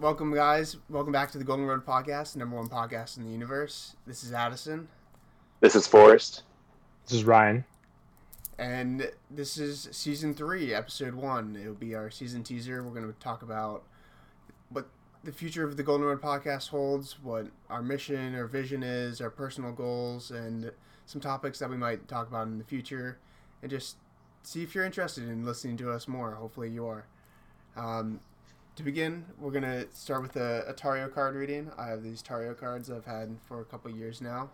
welcome, guys. Welcome back to the GoaldenRoad Podcast, number one podcast in the universe. This is Addison, This is Forrest. This is Ryan. and this is season three, episode one. It'll be our season teaser. We're going to talk about what the future of the GoaldenRoad Podcast holds, what our mission or vision is, our personal goals, and some topics that we might talk about in the future, and just see if you're interested in listening to us more. Hopefully, you are. Um, to begin, we're gonna start with a, a Tarot card reading. I have these Tarot cards I've had for a couple years now,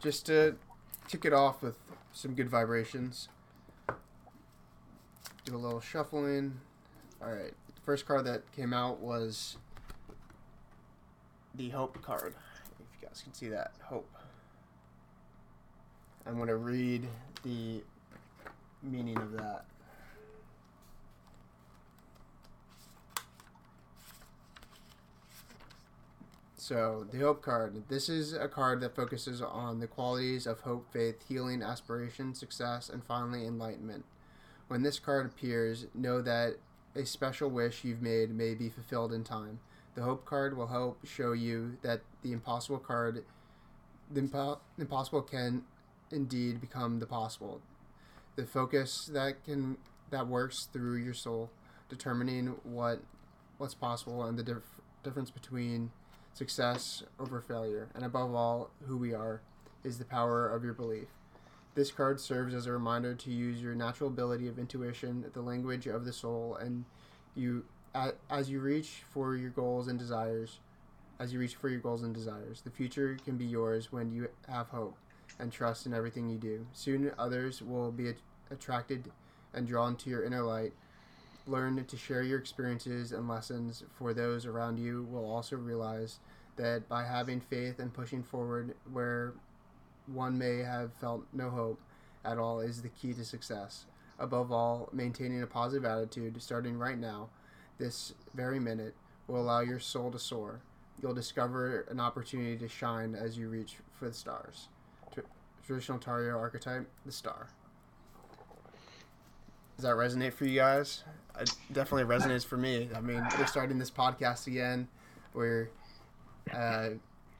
just to kick it off with some good vibrations. Do a little shuffling. All right, the first card that came out was the Hope card. If you guys can see that, Hope. I'm gonna read the meaning of that. So, the Hope card. This is a card that focuses on the qualities of hope, faith, healing, aspiration, success, and finally enlightenment. When this card appears, know that a special wish you've made may be fulfilled in time. The Hope card will help show you that the impossible card, the impo- impossible can indeed become the possible. The focus that can that works through your soul, determining what what's possible and the dif- difference between success over failure, and above all, who we are, is the power of your belief. This card serves as a reminder to use your natural ability of intuition, the language of the soul, and you as you reach for your goals and desires. As you reach for your goals and desires, the future can be yours when you have hope and trust in everything you do. Soon, others will be attracted and drawn to your inner light. Learn to share your experiences and lessons for those around you will also realize that by having faith and pushing forward where one may have felt no hope at all is the key to success. Above all, maintaining a positive attitude starting right now, this very minute, will allow your soul to soar. You'll discover an opportunity to shine as you reach for the stars. Traditional Tarot archetype, the star. Does that resonate for you guys? It definitely resonates for me. I mean, we're starting this podcast again. We're uh,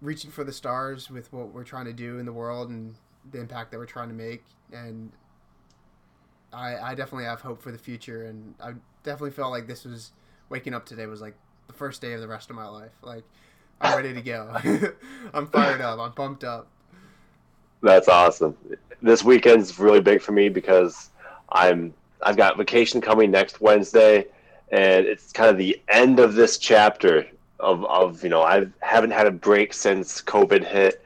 reaching for the stars with what we're trying to do in the world and the impact that we're trying to make. And I, I definitely have hope for the future. And I definitely felt like this was waking up today was like the first day of the rest of my life. Like I'm ready to go. I'm fired up. I'm pumped up. That's awesome. This weekend's really big for me because I'm I've got vacation coming next Wednesday, and it's kind of the end of this chapter of, of you know I haven't had a break since COVID hit,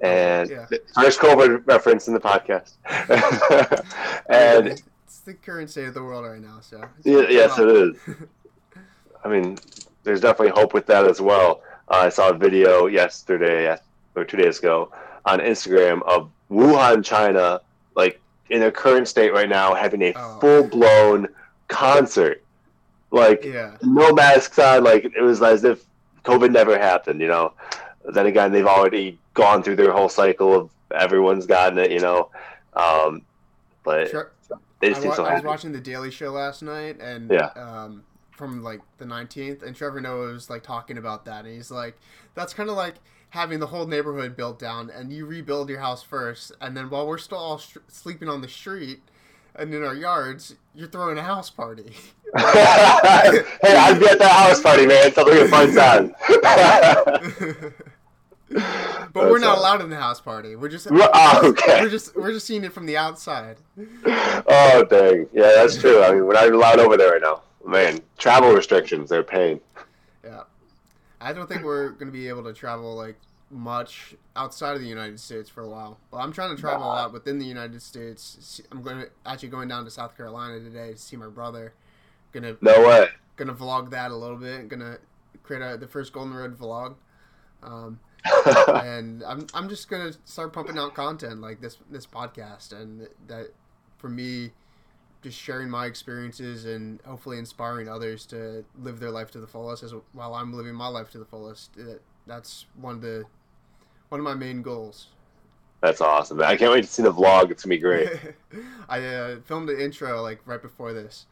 and Yeah. first COVID reference in the podcast, and it's the current state of the world right now. So Yeah, yes, it is. I mean, there's definitely hope with that as well. Uh, I saw a video yesterday or two days ago on Instagram of Wuhan, China, like in their current state right now, having a Oh. full blown concert. Like, yeah. no masks on. Like, it was as if COVID never happened, you know? Then again, they've already gone through their whole cycle of everyone's gotten it, you know? Um, but Sure. they I, wa- so I was watching the Daily Show last night, and Yeah. um, from like the 19th, and Trevor Noah was like talking about that, and he's like, "That's kind of like having the whole neighborhood built down, and you rebuild your house first, and then while we're still all sh- sleeping on the street and in our yards, you're throwing a house party." hey, I'd be at that house party, man. Sounds like a fun time. but we're not allowed in the house party. We're just Oh, okay. we're just we're just seeing it from the outside. oh, dang. Yeah, that's true. I mean, we're not allowed over there right now. Man, travel restrictions, they're pain. I don't think we're going to be able to travel like much outside of the United States for a while. Well, I'm trying to travel a lot within the United States. I'm going to actually going down to South Carolina today to see my brother. Gonna No way. gonna vlog that a little bit. Gonna create a, the first GoaldenRoad vlog. Um, and I'm I'm just gonna start pumping out content like this this podcast and that for me just sharing my experiences and hopefully inspiring others to live their life to the fullest as while I'm living my life to the fullest that, that's one of the one of my main goals that's awesome. I can't wait to see the vlog. It's to be great. I uh, filmed the intro like right before this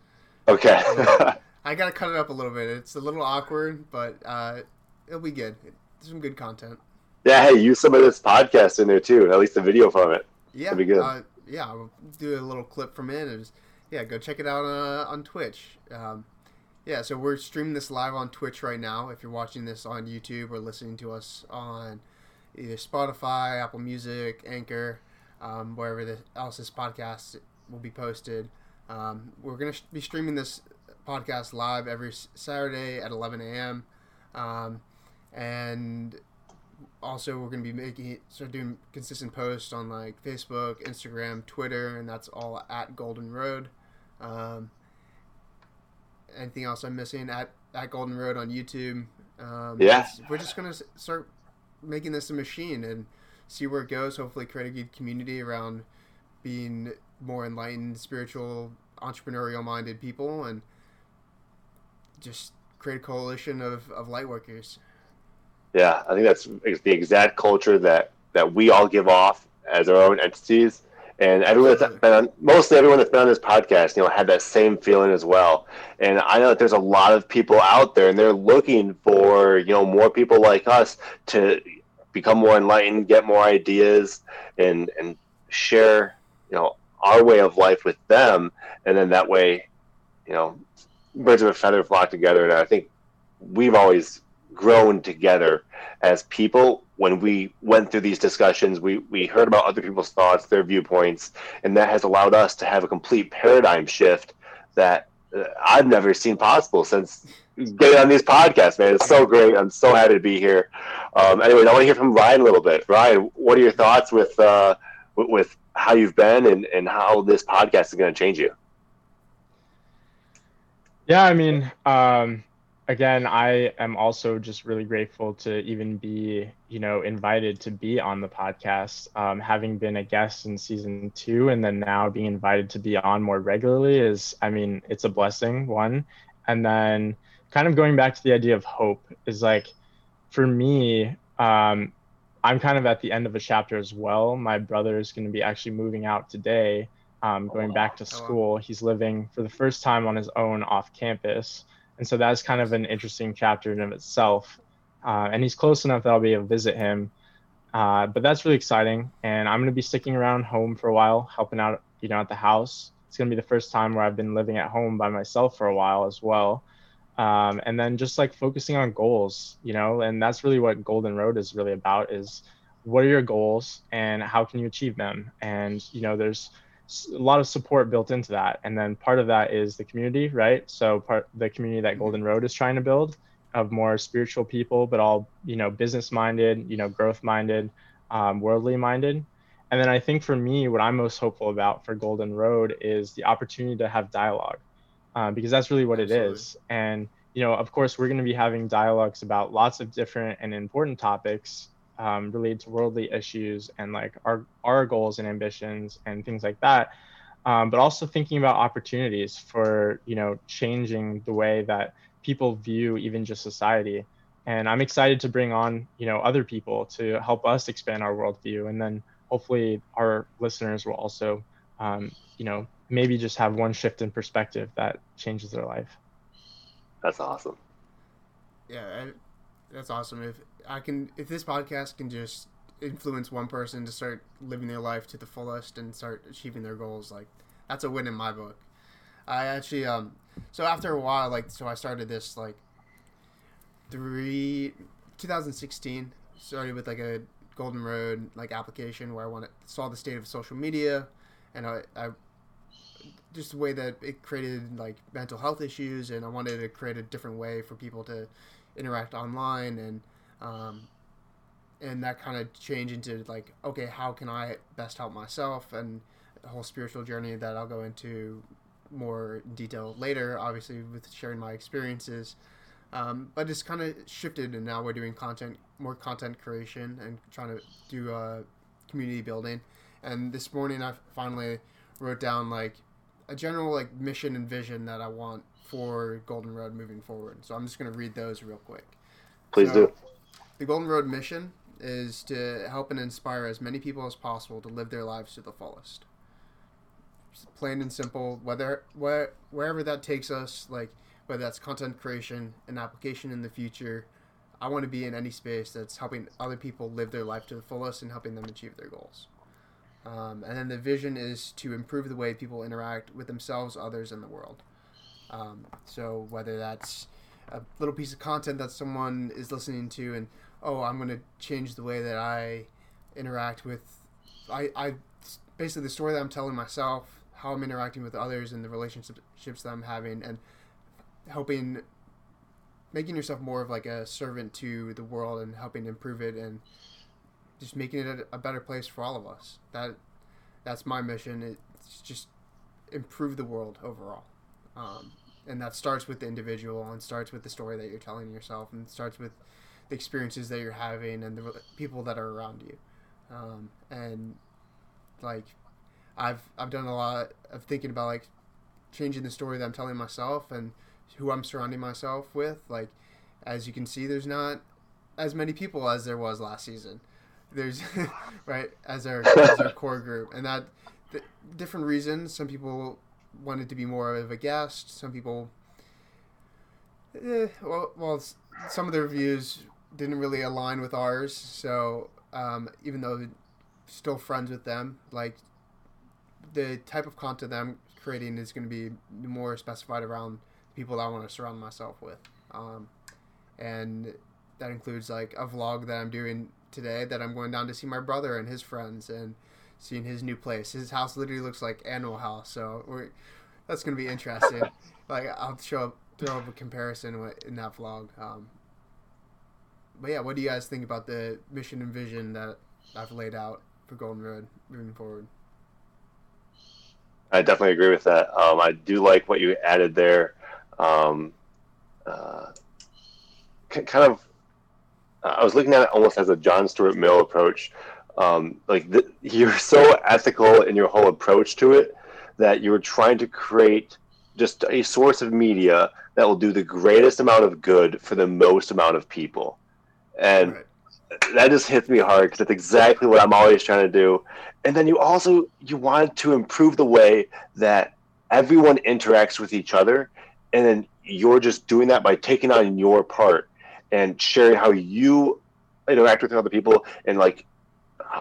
Okay. Uh, I gotta cut it up a little bit. It's a little awkward, but uh, it'll be good. some good content. Yeah, hey, use some of this podcast in there too. At least the video from it. Yeah, That'd be good. Uh, yeah, I'll do a little clip from it. And just, yeah, go check it out uh, on Twitch. Um, yeah, so we're streaming this live on Twitch right now. If you're watching this on YouTube or listening to us on either Spotify, Apple Music, Anchor, um, wherever the, else this podcast will be posted. Um, we're going to be streaming this podcast live every Saturday at 11 a.m. Um, and also we're going to be making start doing consistent posts on like Facebook, Instagram, Twitter, and that's all at GoaldenRoad. Um, anything else I'm missing at at GoaldenRoad on YouTube? Um, yeah, we're just gonna start making this a machine and see where it goes. Hopefully, create a good community around being more enlightened, spiritual, entrepreneurial minded people, and just create a coalition of, of light workers. Yeah, I think that's the exact culture that that we all give off as our own entities. And everyone that's been on, mostly everyone that's been on this podcast, you know, had that same feeling as well. And I know that there's a lot of people out there, and they're looking for you know more people like us to become more enlightened, get more ideas, and and share you know our way of life with them, and then that way, you know, birds of a feather flock together. And I think we've always grown together as people. When we went through these discussions we, we heard about other people's thoughts their viewpoints and that has allowed us to have a complete paradigm shift that uh, i've never seen possible since getting on these podcasts man. It's so great. I'm so happy to be here. Um, anyway i want to hear from ryan a little bit. Ryan what are your thoughts with uh, with how you've been and, and how this podcast is going to change you? Yeah i mean um, again, I am also just really grateful to even be, you know, invited to be on the podcast. Um, having been a guest in season two and then now being invited to be on more regularly is, I mean, it's a blessing, one. And then kind of going back to the idea of hope is like, for me, um, I'm kind of at the end of a chapter as well. My brother is going to be actually moving out today, um, going back to school. He's living for the first time on his own off campus and so that's kind of an interesting chapter in of itself. Uh, and he's close enough that I'll be able to visit him. Uh, but that's really exciting, and I'm going to be sticking around home for a while, helping out, you know, at the house. It's going to be the first time where I've been living at home by myself for a while as well. Um, and then just like focusing on goals, you know, and that's really what GoaldenRoad is really about: is what are your goals and how can you achieve them? And you know, there's a lot of support built into that. And then part of that is the community right? So part the community that golden road is trying to build of more spiritual people but all you know business minded you know growth minded um, worldly minded and then i think for me what i'm most hopeful about for golden road is the opportunity to have dialogue uh, because that's really what Absolutely. it is. And you know of course we're going to be having dialogues about lots of different and important topics um, related to worldly issues and like our our goals and ambitions and things like that um, but also thinking about opportunities for you know changing the way that people view even just society. And i'm excited to bring on you know other people to help us expand our worldview. And then hopefully our listeners will also um, you know maybe just have one shift in perspective that changes their life. That's awesome. Yeah that's awesome. If I can if this podcast can just influence one person to start living their life to the fullest and start achieving their goals, like that's a win in my book. I actually um so after a while like so I started this like three 2016 started with like a golden road like application where I wanted saw the state of social media and I, I just the way that it created like mental health issues and I wanted to create a different way for people to interact online and um, and that kind of change into like okay how can i best help myself? And the whole spiritual journey that i'll go into more detail later obviously with sharing my experiences. Um, but it's kind of shifted and now we're doing content more content creation and trying to do uh, community building. And this morning i finally wrote down like a general like mission and vision that i want for golden road moving forward. So i'm just going to read those real quick. Please so, do the GoaldenRoad mission is to help and inspire as many people as possible to live their lives to the fullest. Plain and simple. Whether where, wherever that takes us, like whether that's content creation, an application in the future. I want to be in any space that's helping other people live their life to the fullest and helping them achieve their goals. Um, and then the vision is to improve the way people interact with themselves, others, and the world. Um, so whether that's a little piece of content that someone is listening to, and oh, I'm going to change the way that I interact with, I, I basically the story that I'm telling myself, how I'm interacting with others, and the relationships that I'm having, and helping making yourself more of like a servant to the world and helping improve it and just making it a, better place for all of us. That that's my mission. It's just improve the world overall, um, and that starts with the individual and starts with the story that you're telling yourself and starts with the experiences that you're having and the people that are around you. Um, and like, I've I've done a lot of thinking about like changing the story that I'm telling myself and who I'm surrounding myself with. Like, as you can see, there's not as many people as there was last season there's right as our as our core group, and that different reasons. Some people wanted to be more of a guest. Some people, eh, well, well, some of the reviews didn't really align with ours. So um, even though still friends with them, like the type of content that I'm creating is going to be more specified around people that I want to surround myself with. Um, and that includes like a vlog that I'm doing today that I'm going down to see my brother and his friends and seeing his new place. His house literally looks like Animal House, so we're, that's gonna be interesting. like I'll show up, throw up a comparison in that vlog. Um, but yeah, what do you guys think about the mission and vision that I've laid out for GoaldenRoad moving forward? I definitely agree with that. Um, I do like what you added there. Um, uh, kind of I was looking at it almost as a John Stuart Mill approach. Um, like the, you're so ethical in your whole approach to it that you're trying to create just a source of media that will do the greatest amount of good for the most amount of people, and right. that just hits me hard because that's exactly what I'm always trying to do. And then you also you want to improve the way that everyone interacts with each other, and then you're just doing that by taking on your part and sharing how you interact with other people and like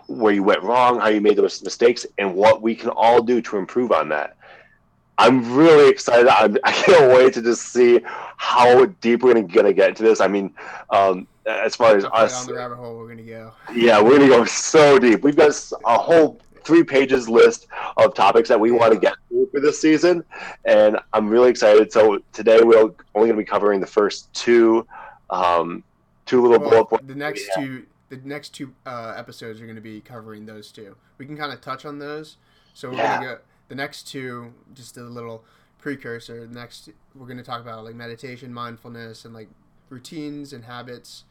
where you went wrong, how you made those mistakes, and what we can all do to improve on that. I'm really excited. I'm, I can't wait to just see how deep we're gonna, gonna get into this. I mean, um, as far as us, on the rabbit hole, we're gonna go. Yeah, we're gonna go so deep. We've got a whole three pages list of topics that we yeah. want to get through for this season, and I'm really excited. So today we're only gonna be covering the first two um, two little well, bullet points. The next two, the next two uh, episodes are going to be covering those two. We can kind of touch on those. So we're yeah. going to go the next two, just a little precursor. Next, we're going to talk about like meditation, mindfulness, and like routines and habits,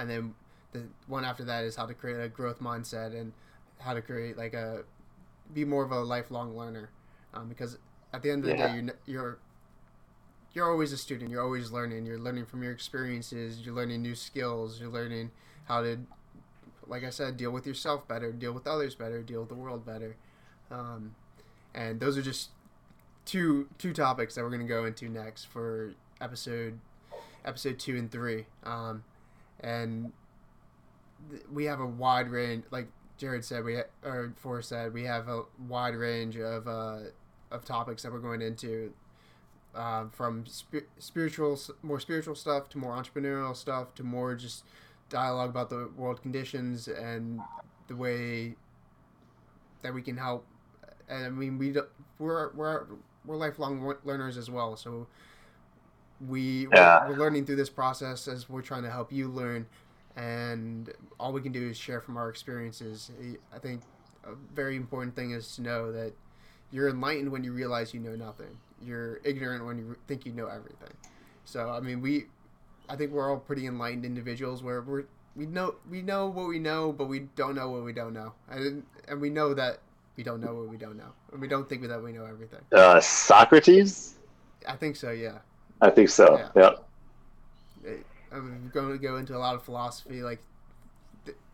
and then the one after that is how to create a growth mindset and how to create like a be more of a lifelong learner. Um, because at the end of the yeah. day, you're, you're you're always a student. You're always learning. You're learning from your experiences. You're learning new skills. You're learning how to, like I said, deal with yourself better, deal with others better, deal with the world better. Um, and those are just two two topics that we're going to go into next for episode episode two and three. Um, and th- we have a wide range, like Jared said, we ha- or Forrest said, we have a wide range of uh, of topics that we're going into uh, from sp- spiritual, more spiritual stuff to more entrepreneurial stuff to more just dialogue about the world conditions and the way that we can help. And I mean, we we're we're we're lifelong learners as well, so we yeah. we're, we're learning through this process as we're trying to help you learn. And all we can do is share from our experiences. I think a very important thing is to know that you're enlightened when you realize you know nothing you're ignorant when you think you know everything. So I mean, we, I think we're all pretty enlightened individuals where we're we know we know what we know, but we don't know what we don't know, and and we know that we don't know what we don't know, and we don't think that we know everything. Uh, Socrates. I think so. Yeah. I think so. Yeah. yeah. I'm going to go into a lot of philosophy, like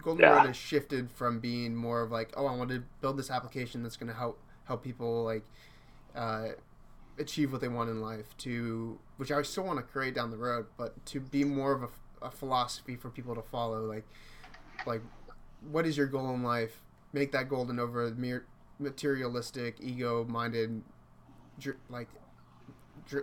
Golden yeah. Road has shifted from being more of like, oh, I want to build this application that's going to help help people like uh, achieve what they want in life, to which I still want to create down the road, but to be more of a, a philosophy for people to follow, like like what is your goal in life? Make that golden over mere materialistic, ego-minded, like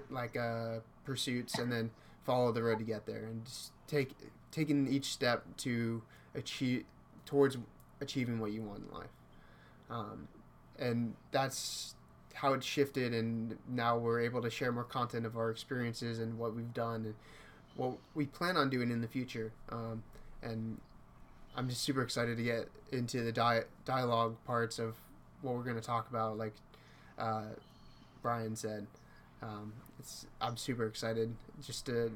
like uh, pursuits, and then follow the road to get there, and just take taking each step to achieve towards achieving what you want in life. Um, and that's how it shifted, and now we're able to share more content of our experiences and what we've done and what we plan on doing in the future. Um, and I'm just super excited to get into the di- dialogue parts of what we're going to talk about. Like uh, Brian said, um, it's I'm super excited just to.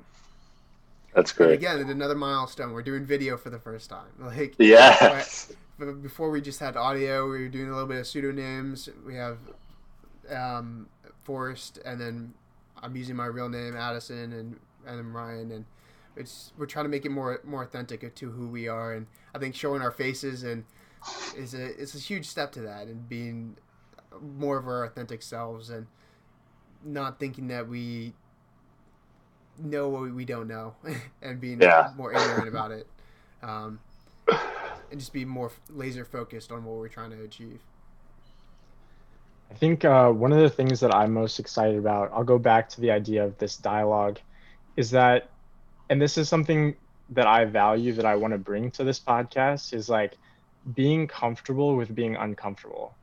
That's great. Again, another milestone. We're doing video for the first time. Like yes. Before we just had audio. We were doing a little bit of pseudonyms. We have um, Forrest, and then I'm using my real name, Addison, and and then Ryan, and it's we're trying to make it more more authentic to who we are, and I think showing our faces and is a it's a huge step to that, and being more of our authentic selves, and not thinking that we know what we don't know, and being yeah. more ignorant about it, um, and just be more laser focused on what we're trying to achieve. I think uh, one of the things that I'm most excited about, I'll go back to the idea of this dialogue, is that, and this is something that I value that I want to bring to this podcast, is like being comfortable with being uncomfortable.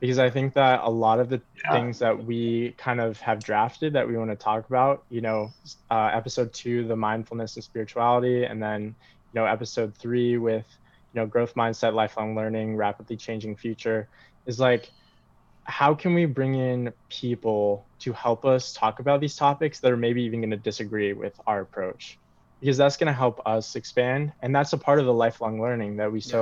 Because I think that a lot of the yeah. things that we kind of have drafted that we want to talk about, you know, uh, episode two, the mindfulness and spirituality, and then, you know, episode three with, you know, growth mindset, lifelong learning, rapidly changing future, is like, how can we bring in people to help us talk about these topics that are maybe even going to disagree with our approach because that's going to help us expand and that's a part of the lifelong learning that we yeah.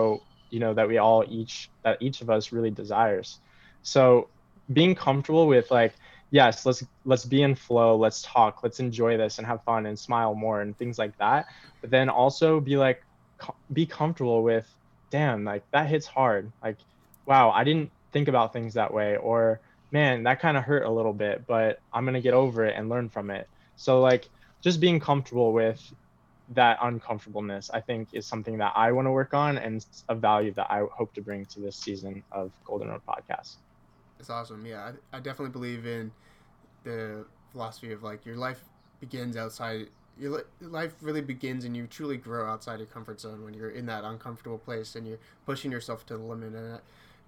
You know that we all each that each of us really desires. So being comfortable with like yes let's let's be in flow let's talk let's enjoy this and have fun and smile more and things like that. But then also be like be comfortable with damn like that hits hard. Like wow i didn't think about things that way or man that kind of hurt a little bit but i'm going to get over it and learn from it. So like just being comfortable with that uncomfortableness i think is something that i want to work on and a value that i hope to bring to this season of golden road podcast. It's awesome. Yeah I, I definitely believe in the philosophy of like your life begins outside your life really begins and you truly grow outside your comfort zone when you're in that uncomfortable place and you're pushing yourself to the limit. And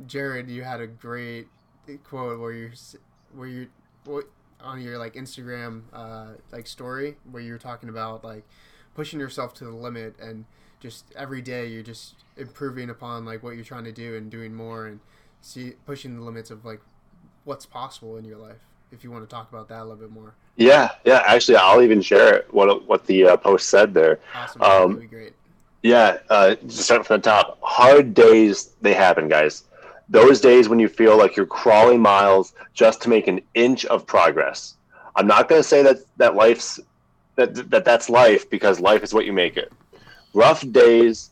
Jared, you had a great quote where you where you on your like Instagram uh, like story where you're talking about like pushing yourself to the limit and just every day you're just improving upon like what you're trying to do and doing more and see pushing the limits of like what's possible in your life. If you want to talk about that a little bit more. Yeah, yeah. Actually, I'll even share it, what what the uh, post said there. Awesome. Um, great. Yeah, uh, just start from the top. Hard days they happen, guys those days when you feel like you're crawling miles just to make an inch of progress. I'm not going to say that that life's that, that that's life because life is what you make it. Rough days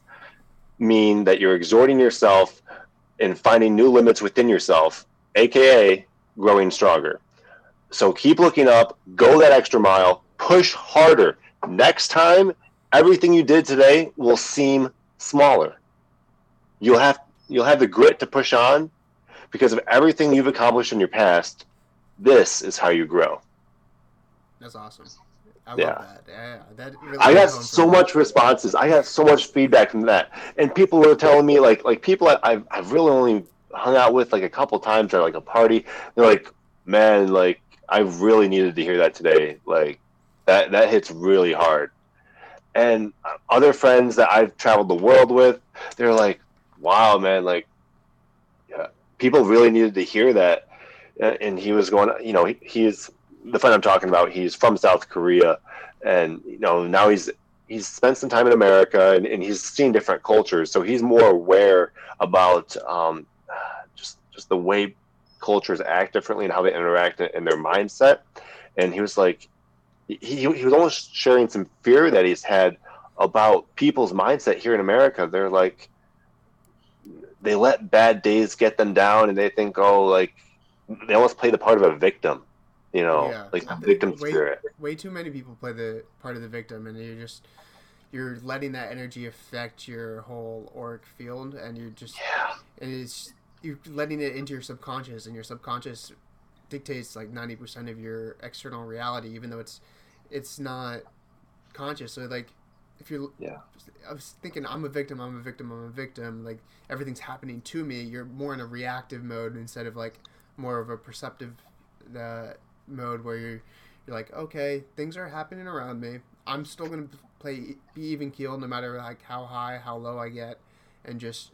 mean that you're exhorting yourself and finding new limits within yourself, aka growing stronger. So keep looking up, go that extra mile, push harder. Next time, everything you did today will seem smaller. You'll have you'll have the grit to push on because of everything you've accomplished in your past. This is how you grow. That's awesome. I yeah. love that. Yeah, that really I got so much responses. I got so much feedback from that, and people were telling me like like people I, I've I've really only hung out with like a couple times at like a party. They're like, man, like I really needed to hear that today. Like that that hits really hard. And other friends that I've traveled the world with, they're like, wow, man, like, yeah, people really needed to hear that. And he was going, you know, he, he's the friend I'm talking about. He's from South Korea, and you know now he's he's spent some time in America and, and he's seen different cultures, so he's more aware about um, just just the way cultures act differently and how they interact in their mindset. And he was like, he, he was almost sharing some fear that he's had about people's mindset here in America. They're like, they let bad days get them down and they think oh like they almost play the part of a victim You know, Yeah. like the victim Way- spirit. way too many people play the part of the victim and you're just you're letting that energy affect your whole auric field and you're just Yeah. and it's you're letting it into your subconscious and your subconscious dictates like 90% of your external reality even though it's it's not conscious so like if you're Yeah. i was thinking i'm a victim i'm a victim i'm a victim like everything's happening to me you're more in a reactive mode instead of like more of a perceptive uh, mode where you're you're like okay things are happening around me. I'm still gonna play be even keeled no matter like how high how low i get and just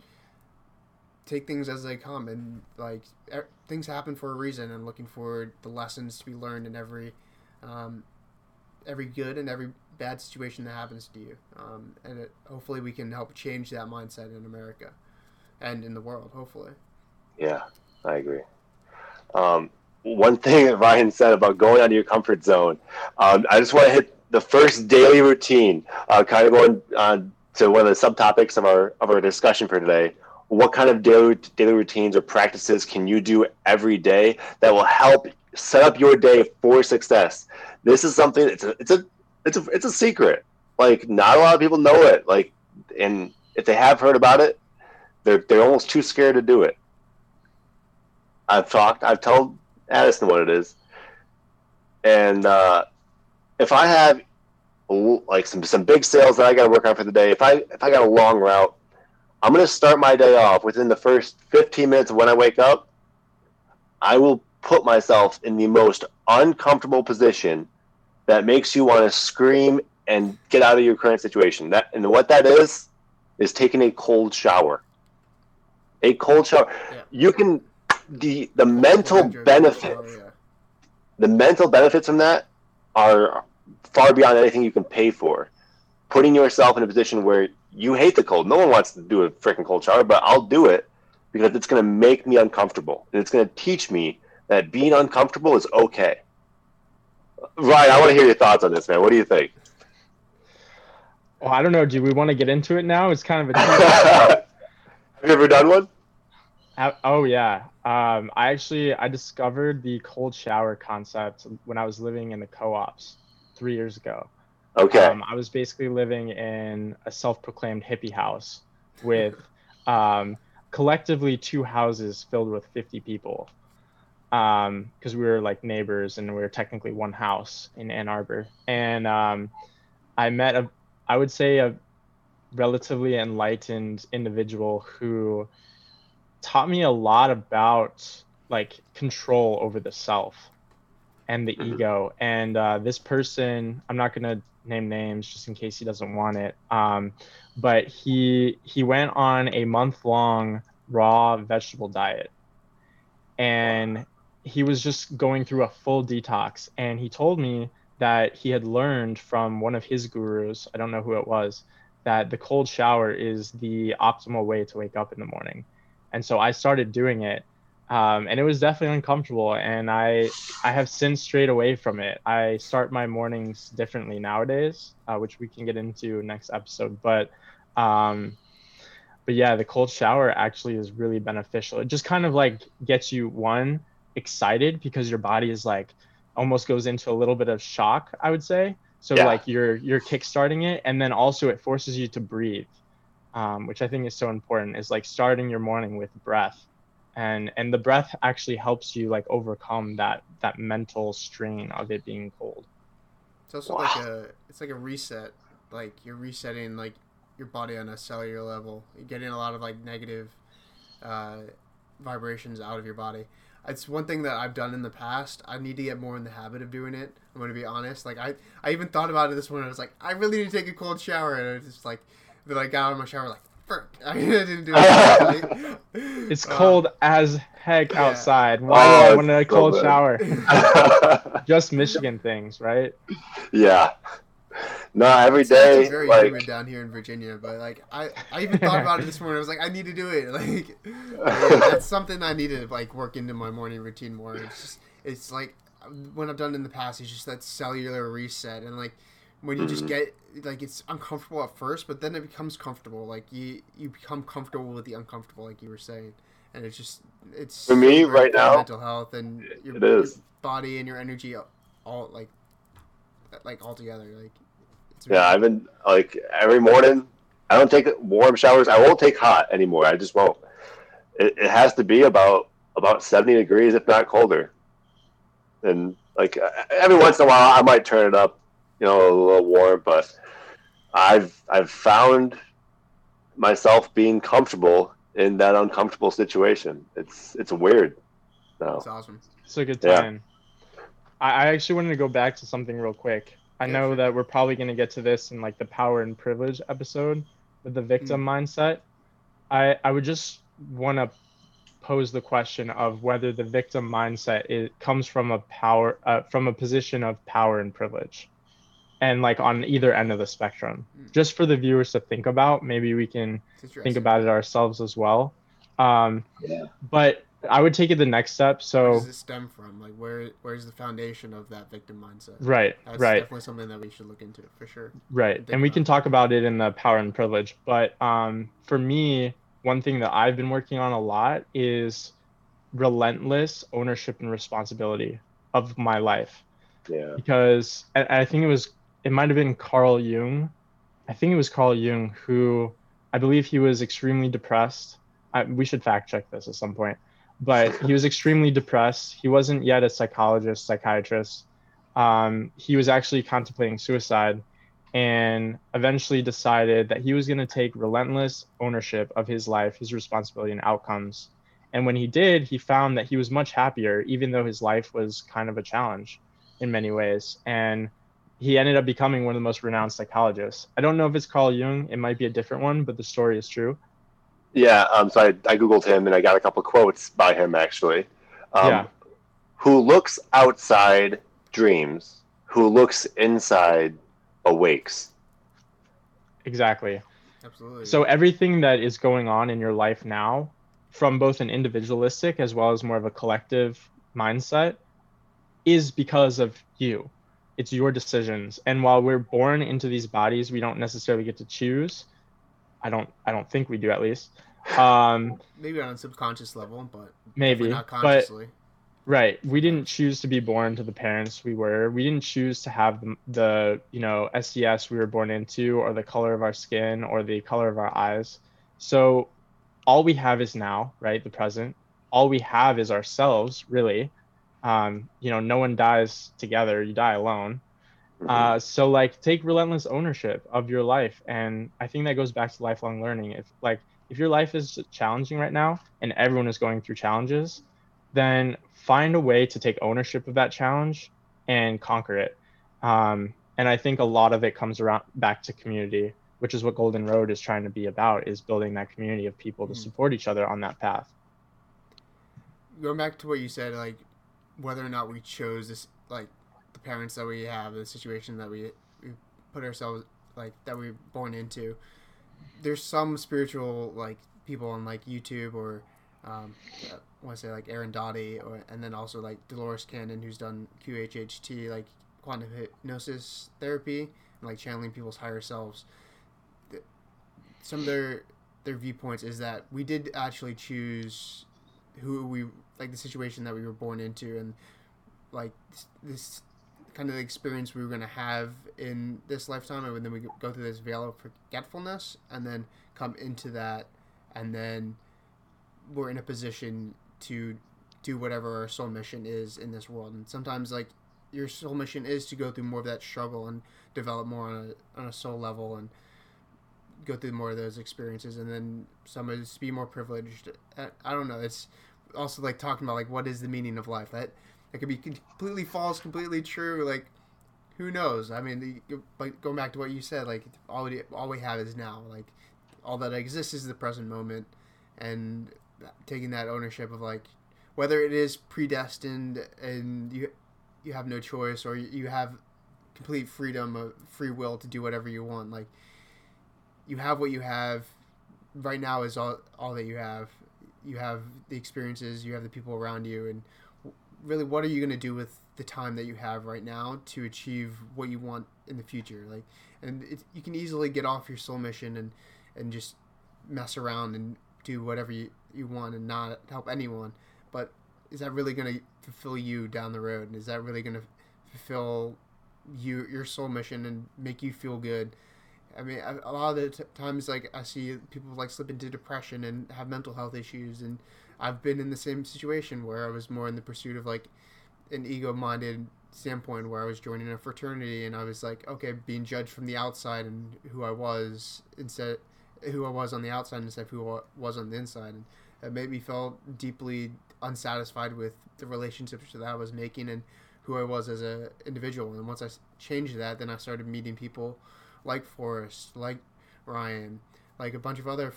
take things as they come. And like er, things happen for a reason and looking for the lessons to be learned in every um, every good and every bad situation that happens to you. Um, and it, hopefully we can help change that mindset in america and in the world hopefully. Yeah, I agree. Um, one thing that Ryan said about going out of your comfort zone, um, I just want to hit the first daily routine, uh, kind of going on to one of the subtopics of our of our discussion for today. What kind of daily daily routines or practices can you do every day that will help set up your day for success? This is something. It's a it's a it's a it's a secret. Like not a lot of people know it. Like, and if they have heard about it, they're they're almost too scared to do it. I've talked. I've told Addison what it is, and uh, if I have like some some big sales that I got to work on for the day, if I if I got a long route, I'm gonna start my day off within the first 15 minutes of when I wake up. I will put myself in the most uncomfortable position that makes you want to scream and get out of your current situation. That and what that is is taking a cold shower. A cold shower. Yeah. You can the the mental Hydro- benefits oh, yeah. the mental benefits from that are far beyond anything you can pay for. Putting yourself in a position where you hate the cold. No one wants to do a freaking cold shower, but I'll do it because it's going to make me uncomfortable. And it's going to teach me that being uncomfortable is okay. Ryan, I want to hear your thoughts on this, man. What do you think? Well, I don't know. Do we want to get into it now? It's kind of a. Have you ever done one? Uh, Oh yeah. Um, I actually I discovered the cold shower concept when I was living in the co-ops three years ago. Okay. Um, I was basically living in a self-proclaimed hippie house with um, collectively two houses filled with 50 people because we were like neighbors and we were technically one house in Ann Arbor. And um, I met a, I would say a relatively enlightened individual who taught me a lot about like control over the self and the Mhm. ego. And uh, this person, I'm not gonna name names just in case he doesn't want it. Um, but he he went on a month long raw vegetable diet, and he was just going through a full detox. And he told me that he had learned from one of his gurus. I don't know who it was. That the cold shower is the optimal way to wake up in the morning, and so I started doing it, um, and it was definitely uncomfortable. And I I have since strayed away from it. I start my mornings differently nowadays, uh, which we can get into next episode. But um, but yeah, the cold shower actually is really beneficial. It just kind of like gets you one excited because your body is like almost goes into a little bit of shock, I would say. So Yeah. like you're you're kickstarting it, and then also it forces you to breathe, um, which I think is so important. Is like starting your morning with breath, and and the breath actually helps you like overcome that that mental strain of it being cold. It's also like a it's like a reset. Like you're resetting like your body on a cellular level. You're getting a lot of like negative uh, vibrations out of your body. It's one thing that I've done in the past. I need to get more in the habit of doing it. I'm gonna be honest. Like I, I even thought about it this morning. I was like, I really need to take a cold shower, and I was just like, then I got out of my shower like, frick, I didn't do it. It's Uh, cold as heck yeah. outside. Why Oh, do I want a so cold bad. shower? Just Michigan things, right? yeah. No, every It's actually day, very like humid down here in Virginia, but like I, I even thought about it this morning. I was like, I need to do it. Like, that's something I need to like work into my morning routine more. It's just, it's like when I've done it in the past, it's just that cellular reset, and like when you just Mhm. get like it's uncomfortable at first, but then it becomes comfortable. Like you, you become comfortable with the uncomfortable, like you were saying, and it's just it's For me, right now, mental health and your, it is. your body and your energy all like like all together. Like it's Yeah, I've been like every morning. I don't take warm showers. I won't take hot anymore. I just won't. It, it has to be about about seventy degrees, if not colder. And like every once in a while, I might turn it up, you know, a little warm. But I've I've found myself being comfortable in that uncomfortable situation. It's it's weird. So it's awesome. It's a good Yeah. time. I, I actually wanted to go back to something real quick. I Yeah, know sure. that we're probably going to get to this in like the power and privilege episode with the victim mindset. I I would just want to pose the question of whether the victim mindset it comes from a power uh, from a position of power and privilege and like on either end of the spectrum Mm. just for the viewers to think about maybe we can think about it ourselves as well um, Yeah. but i would take it the next step Where so does it stem from? Like where where's the foundation of that victim mindset? right That's right definitely something that we should look into for sure. right think and we about can talk about it in the power and privilege but um, for me one thing that i've been working on a lot is relentless ownership and responsibility of my life yeah, because I, I think it was it might have been Carl Jung. I think it was Carl Jung who I believe he was extremely depressed. I, we should fact check this at some point, but he was extremely depressed. He wasn't yet a psychologist, psychiatrist. Um, he was actually contemplating suicide, and eventually decided that he was going to take relentless ownership of his life, his responsibility, and outcomes. And when he did, he found that he was much happier, even though his life was kind of a challenge in many ways. And he ended up becoming one of the most renowned psychologists. I don't know if it's Carl Jung, it might be a different one, but the story is true. yeah. Um, so I, I googled him and I got a couple quotes by him actually. Um, Yeah. Who looks outside dreams. Who looks inside awakes. Exactly. Absolutely. So everything that is going on in your life now, from both an individualistic as well as more of a collective mindset, is because of you. It's your decisions. And while we're born into these bodies, we don't necessarily get to choose. I don't I don't think we do at least. Um maybe on a subconscious level, but maybe. not But consciously. Right. We didn't choose to be born to the parents we were. We didn't choose to have the, the, you know, SES we were born into or the color of our skin or the color of our eyes. So all we have is now, right? The present. All we have is ourselves, really. Um, you know, no one dies together, you die alone. Uh, so like take relentless ownership of your life. And I think that goes back to lifelong learning. If like if your life is challenging right now and everyone is going through challenges, then find a way to take ownership of that challenge and conquer it. Um, and I think a lot of it comes around back to community, which is what GoaldenRoad is trying to be about, is building that community of people to Mhm. support each other on that path. going back to what you said, like whether or not we chose this, like the parents that we have, the situation that we we put ourselves like that we are born into. There's some spiritual like people on like YouTube or um, I want to say like Aaron Doughty or and then also like Dolores Cannon who's done QHHT like quantum hypnosis therapy and like channeling people's higher selves. Some of their their viewpoints is that we did actually choose who we like the situation that we were born into and like this, this kind of experience we were going to have in this lifetime and then we go through this veil of forgetfulness and then come into that and then we're in a position to do whatever our soul mission is in this world. And sometimes like your soul mission is to go through more of that struggle and develop more on a, on a soul level and go through more of those experiences and then some is be more privileged I, I don't know it's also like talking about like what is the meaning of life? That that could be completely false completely true like who knows? I mean going back to what you said like all we all we have is now like all that exists is the present moment and taking that ownership of like whether it is predestined and you you have no choice or you have complete freedom of free will to do whatever you want like you have what you have right now is all all that you have you have the experiences you have the people around you and really what are you going to do with the time that you have right now to achieve what you want in the future like and it, you can easily get off your soul mission and and just mess around and do whatever you, you want and not help anyone, but is that really going to fulfill you down the road? And is that really going to fulfill you your soul mission and make you feel good? I mean, a lot of the t- times, like I see people like slip into depression and have mental health issues, and I've been in the same situation where I was more in the pursuit of like an ego-minded standpoint, where I was joining a fraternity and I was like, okay, being judged from the outside and who I was instead, who I was on the outside instead of who I was on the inside, and it made me feel deeply unsatisfied with the relationships that I was making and who I was as an individual. And once I changed that, then I started meeting people like Forrest, like Ryan, like a bunch of other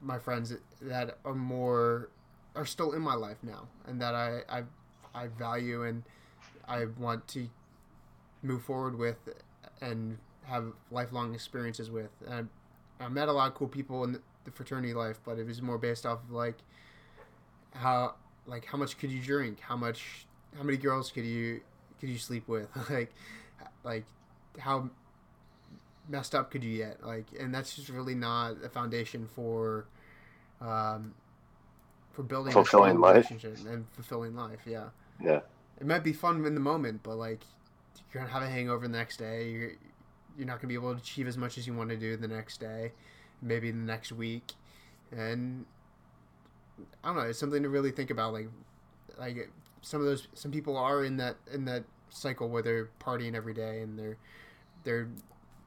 my friends that are more are still in my life now, and that I I, I value and I want to move forward with and have lifelong experiences with. And I, I met a lot of cool people in the, the fraternity life, but it was more based off of like how like how much could you drink, how much how many girls could you could you sleep with, like like how messed up could you get? Like, and that's just really not a foundation for, um, for building fulfilling life and fulfilling life. Yeah. Yeah. It might be fun in the moment, but like, you're gonna have a hangover the next day. You're you're not gonna be able to achieve as much as you want to do the next day, maybe the next week, and I don't know. It's something to really think about. Like, like some of those some people are in that in that cycle where they're partying every day and they're they're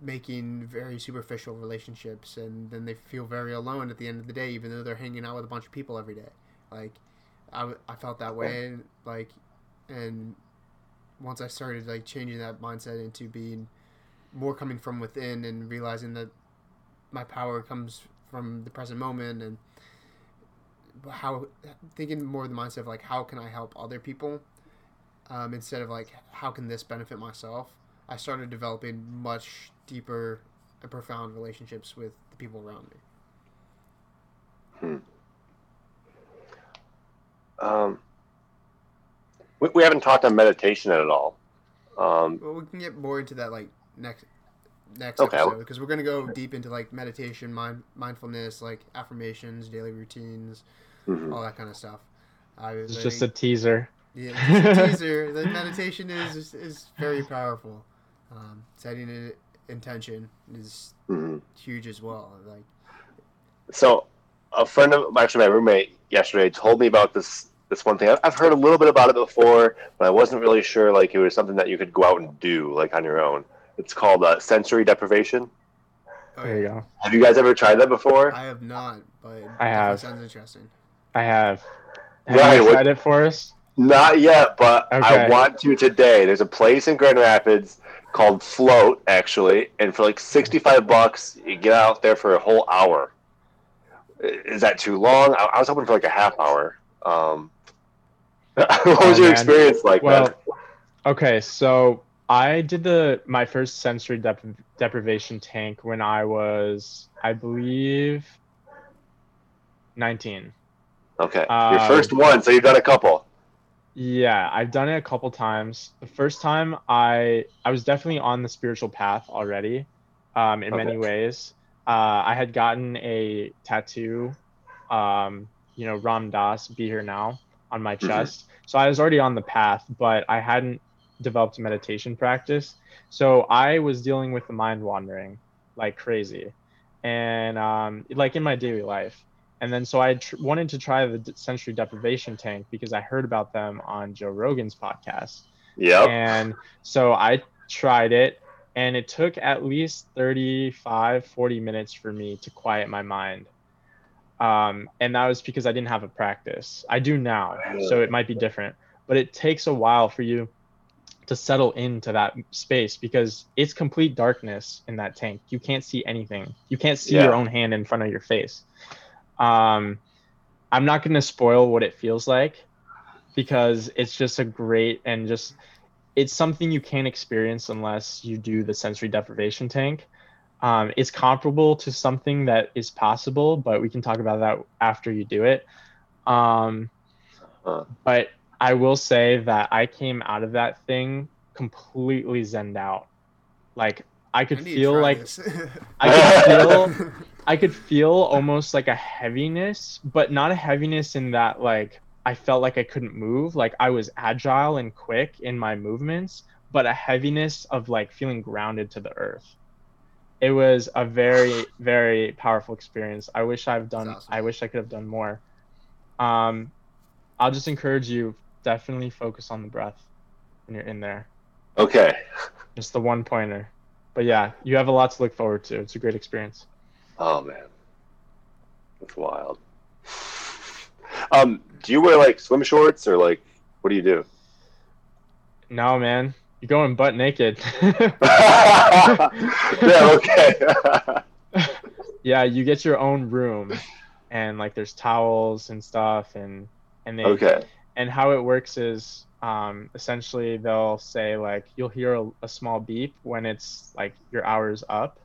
making very superficial relationships and then they feel very alone at the end of the day even though they're hanging out with a bunch of people every day. Like i, I felt that way and like and once i started like changing that mindset into being more coming from within and realizing that my power comes from the present moment and how thinking more of the mindset of like how can i help other people um, instead of like how can this benefit myself i started developing much deeper and profound relationships with the people around me. Hmm. Um, we, we haven't talked on meditation at all. Um, well, we can get more into that like next next okay. episode because we're gonna go deep into like meditation, mind mindfulness, like affirmations, daily routines, mm-hmm. all that kind of stuff. I it's just a teaser. Yeah, a teaser. The meditation is is very powerful. Um, setting it intention is mm-hmm. huge as well. Like, so a friend of actually my roommate yesterday told me about this this one thing. I've heard a little bit about it before, but I wasn't really sure like it was something that you could go out and do like on your own. It's called uh, sensory deprivation. There you go. Have you guys ever tried that before? I have not, but I have. Sounds interesting. I have. Have right, you tried what, it for us? Not yet, but okay. I want to today. There's a place in Grand Rapids called Float, actually, and for like sixty-five bucks, you get out there for a whole hour. Is that too long? I, I was hoping for like a half hour. Um, what oh, was your man. experience like? Well, okay, so I did the my first sensory dep- deprivation tank when I was, I believe, nineteen. Okay, um, your first one. So you've done a couple. Yeah, I've done it a couple times. The first time I I was definitely on the spiritual path already, um, in okay. many ways. Uh, I had gotten a tattoo, um, you know, Ram Dass, be here now, on my mm-hmm. chest. So I was already on the path, but I hadn't developed a meditation practice. So I was dealing with the mind wandering like crazy, and um, like in my daily life. And then so I tr- wanted to try the sensory deprivation tank because I heard about them on Joe Rogan's podcast. Yeah. And so I tried it and it took at least 35 40 minutes for me to quiet my mind. Um, and that was because I didn't have a practice. I do now, so it might be different, but it takes a while for you to settle into that space because it's complete darkness in that tank. You can't see anything. You can't see yeah. your own hand in front of your face. Um, I'm not going to spoil what it feels like because it's just a great and just it's something you can't experience unless you do the sensory deprivation tank. Um, it's comparable to something that is possible, but we can talk about that after you do it. Um, but I will say that I came out of that thing completely zened out. Like I could I feel like. I could feel I could feel almost like a heaviness, but not a heaviness in that like I felt like I couldn't move. Like I was agile and quick in my movements, but a heaviness of like feeling grounded to the earth. It was a very, very powerful experience. I wish I've done awesome. I wish I could have done more. Um I'll just encourage you, definitely focus on the breath when you're in there. Okay. Just the one pointer. But yeah, you have a lot to look forward to. It's a great experience. Oh man, that's wild. Um, do you wear like swim shorts or like what do you do? No, man. You're going butt naked. yeah. Okay. yeah, you get your own room and like there's towels and stuff and and they okay. and how it works is um essentially they'll say like you'll hear a, a small beep when it's like your hour's up.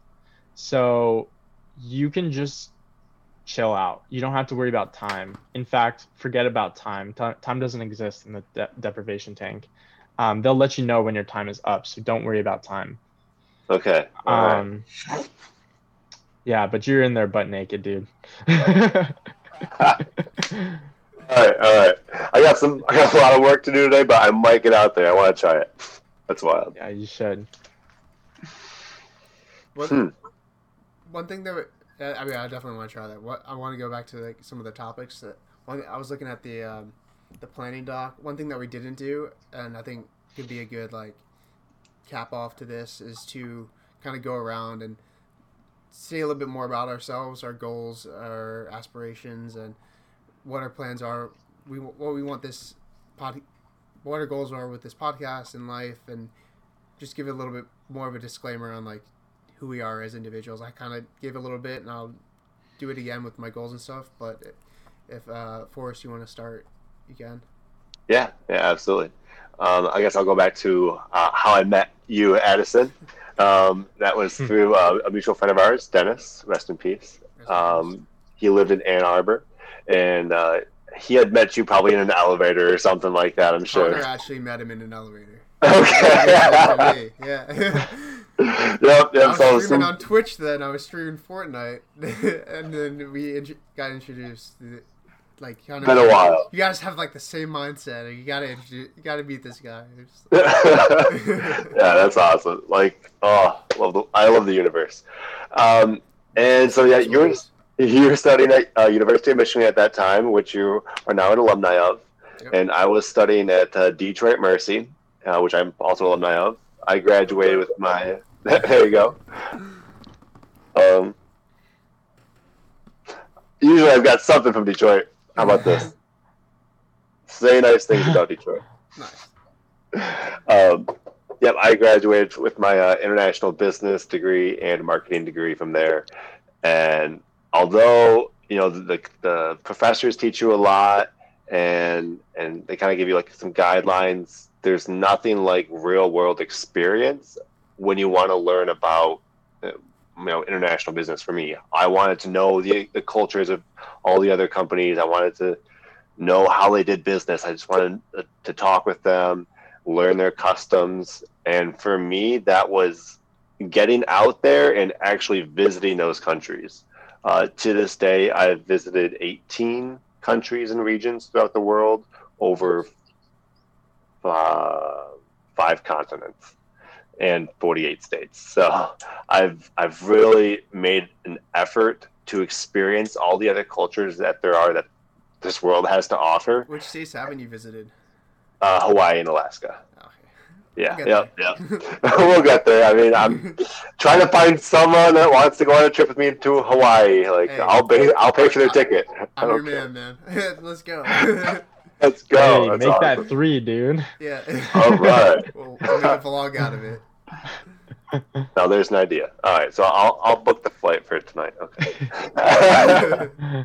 So you can just chill out. You don't have to worry about time. In fact, forget about time. Ti- time doesn't exist in the de- deprivation tank. Um, they'll let you know when your time is up, so don't worry about time. Okay. All right. Um, yeah, but you're in there butt naked, dude. All right. All right. I got some. I got a lot of work to do today, but I might get out there. I want to try it. That's wild. yeah, you should. What, Hmm. One thing that I mean, I definitely want to try that. What I want to go back to like some of the topics that one, I was looking at the um, the planning doc. One thing that we didn't do, and I think could be a good like cap off to this, is to kind of go around and say a little bit more about ourselves, our goals, our aspirations, and what our plans are. We what we want this pod, what our goals are with this podcast and life, and just give it a little bit more of a disclaimer on like who we are as individuals. I kind of gave a little bit, and I'll do it again with my goals and stuff. But if uh, Forrest, you want to start, you can. Yeah. Yeah. Absolutely. Um, I guess I'll go back to uh, how I met you, Addison. Um, that was Hmm. through uh, a mutual friend of ours, Dennis. Rest in peace. Um, he lived in Ann Arbor, and uh, he had met you probably in an elevator or something like that. I'm sure. Connor actually met him in an elevator. Okay. yeah. yep. I was So streaming some, on Twitch then. I was streaming Fortnite, and then we int- got introduced. To, like, kind been a while. You guys have like the same mindset. You gotta introduce, you gotta meet this guy. Yeah, that's awesome. Like, oh, love the, I love the universe. Um, and so yeah, you're you're studying at uh, University of Michigan at that time, which you are now an alumni of, Yep. and I was studying at uh, Detroit Mercy, uh, which I'm also alumni of. I graduated with my. there you go. Um, usually I've got something from Detroit. How about this? Say nice things about Detroit. nice. Um, yep, I graduated with my uh, international business degree and marketing degree from there. And although you know the the professors teach you a lot, and and they kind of give you like some guidelines, there's nothing like real world experience when you want to learn about uh, you know international business. For me, I wanted to know the the cultures of all the other companies. I wanted to know how they did business. I just wanted uh, to talk with them learn their customs. And for me, that was getting out there and actually visiting those countries. Uh, to this day, I've visited 18 countries and regions throughout the world over uh, five continents and 48 states. So I've I've really made an effort to experience all the other cultures that there are that this world has to offer. Which states haven't you visited? Uh, Hawaii and Alaska. Okay. Yeah, We'll yeah, get yeah. we'll get there. I mean, I'm trying to find someone that wants to go on a trip with me to Hawaii. Like, Hey. I'll pay, I'll pay for their ticket. I I'm your care. man, man. Let's go. Let's go. hey, That's make awesome. that three, dude. yeah. All right. We'll, we'll make a vlog out of it. Now there's an idea. All right, so I'll I'll book the flight for tonight. Okay.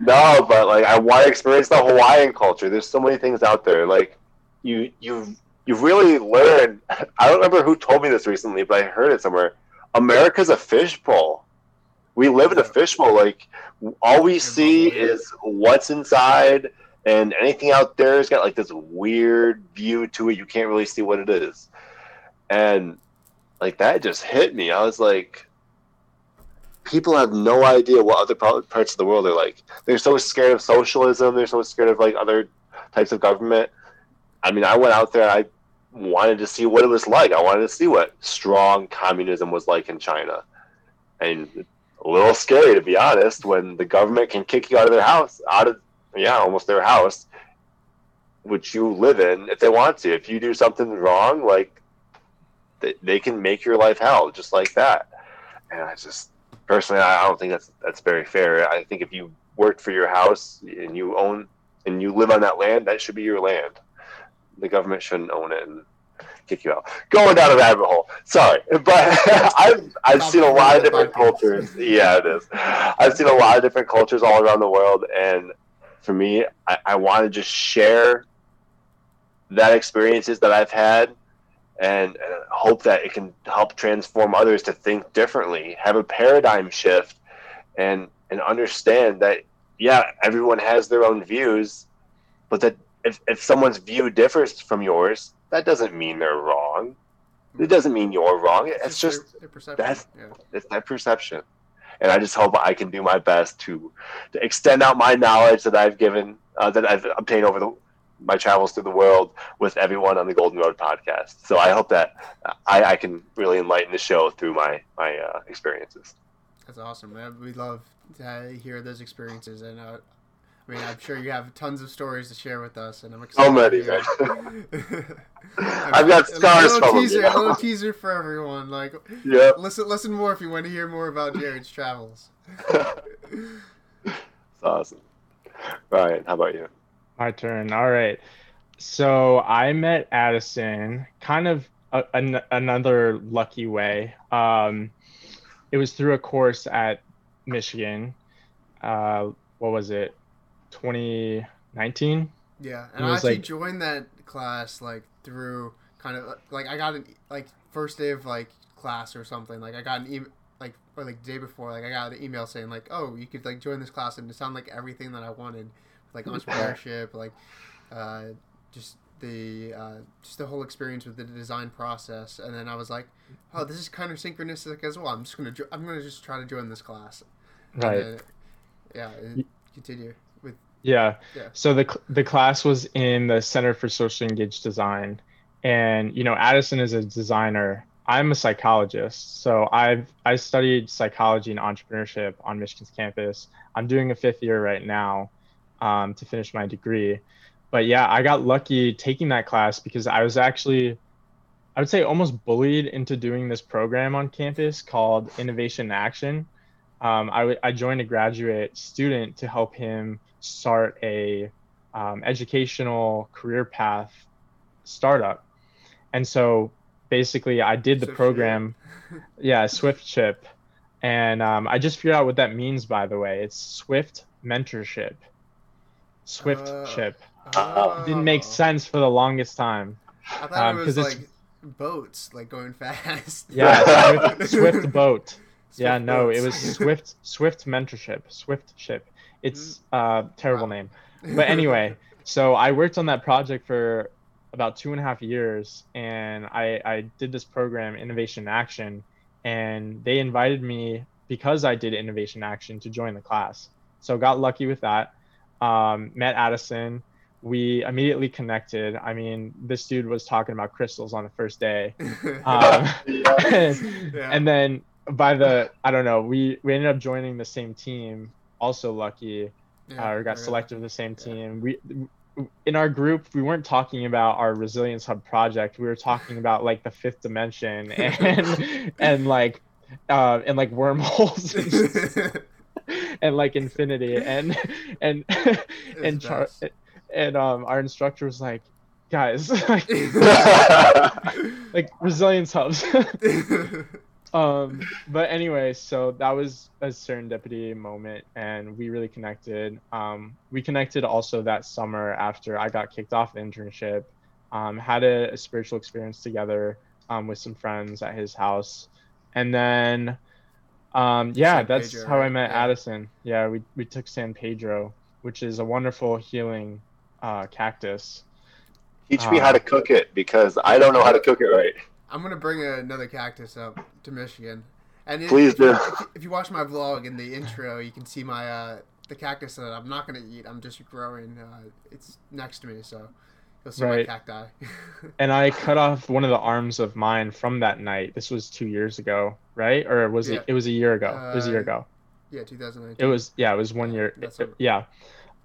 no, but like I want to experience the Hawaiian culture. There's so many things out there. Like you you you really learn. I don't remember who told me this recently, but I heard it somewhere. America's a fishbowl. We live in a fishbowl. Like all we see is what's inside, and anything out there has got like this weird view to it. You can't really see what it is, and like that just hit me. I was like, people have no idea what other parts of the world are like. They're so scared of socialism. They're so scared of like other types of government. I mean, I went out there. I wanted to see what it was like. I wanted to see what strong communism was like in China, and a little scary to be honest. When the government can kick you out of their house, out of yeah, almost their house, which you live in, if they want to. If you do something wrong, like they, they can make your life hell just like that. And I just personally, I don't think that's that's very fair. I think if you work for your house and you own and you live on that land, that should be your land. The government shouldn't own it and kick you out. Going down a rabbit hole. Sorry, but I've I've seen a lot of different cultures. Yeah, it is. I've seen a lot of different cultures all around the world, and for me, I, I want to just share that experiences that I've had and, and hope that it can help transform others to think differently, have a paradigm shift, and and understand that yeah, everyone has their own views, but that if, if someone's view differs from yours, that doesn't mean they're wrong. It doesn't mean you're wrong. It's, it's just their, their perception. that's yeah. it's that perception, and I just hope I can do my best to to extend out my knowledge that I've given uh, that I've obtained over the my travels through the world with everyone on the GoaldenRoad podcast. So I hope that I, I can really enlighten the show through my my uh, experiences. That's awesome, man. We love to hear those experiences, and uh, I mean, I'm sure you have tons of stories to share with us, and I'm excited. So many. I've got scars a from teaser, them, A little teaser for everyone. Like, yeah. Listen, listen more if you want to hear more about Jared's travels. It's awesome. Ryan, how about you? My turn. All right. So I met Addison kind of a, an, another lucky way. Um, it was through a course at Michigan. Uh, what was it? 2019. Yeah, and, and I actually like, joined that class like through kind of like I got an like first day of like class or something. Like I got an email like or like day before, like I got an email saying like, oh, you could like join this class and it sounded like everything that I wanted like entrepreneurship, like uh, just the uh, just the whole experience with the design process. And then I was like, oh, this is kind of synchronistic as well. I'm just gonna jo- I'm gonna just try to join this class. Right. Then, yeah. Continue. Yeah. yeah. So the the class was in the Center for Socially Engaged Design, and you know Addison is a designer. I'm a psychologist, so I've I studied psychology and entrepreneurship on Michigan's campus. I'm doing a fifth year right now, um, to finish my degree. But yeah, I got lucky taking that class because I was actually, I would say, almost bullied into doing this program on campus called Innovation Action. Um, I, w- I joined a graduate student to help him start a um, educational career path startup. And so basically, I did the Swift program, yeah, Swift Chip. And um, I just figured out what that means, by the way. It's Swift Mentorship. Swift uh, ship. Oh. Didn't make sense for the longest time. I thought um, it was like boats, like going fast. Yeah, Swift, Swift boat. Swift yeah, boats. no, it was Swift Swift mentorship, Swift ship. It's a uh, terrible wow. name, but anyway. so I worked on that project for about two and a half years, and I I did this program, Innovation Action, and they invited me because I did Innovation Action to join the class. So got lucky with that um, met Addison. We immediately connected. I mean, this dude was talking about crystals on the first day, um, yeah. and then by the I don't know, we we ended up joining the same team. Also lucky, yeah, uh, or got selected for the same team. We in our group we weren't talking about our resilience hub project. We were talking about like the fifth dimension and and like uh and like wormholes and like infinity. And and and char- and um our instructor was like guys like, like resilience hubs um but anyway so that was a serendipity moment and we really connected um we connected also that summer after i got kicked off the internship um had a, a spiritual experience together um with some friends at his house and then um, yeah, San that's Pedro, how I met yeah. Addison. Yeah, we, we took San Pedro, which is a wonderful healing uh, cactus. Teach me uh, how to cook it because I don't know how to cook it right. I'm gonna bring another cactus up to Michigan. And if, Please if you- do. If if you watch my vlog in the intro, you can see my uh, the cactus that I'm not gonna eat. I'm just growing. Uh, it's next to me, so you'll see Right. my cacti. And I cut off one of the arms of mine from that night. This was two years ago, right? Or was Yeah. it? It was a year ago. it was a year Uh, ago. yeah, 2019. It was yeah, it was one year. That's it- yeah.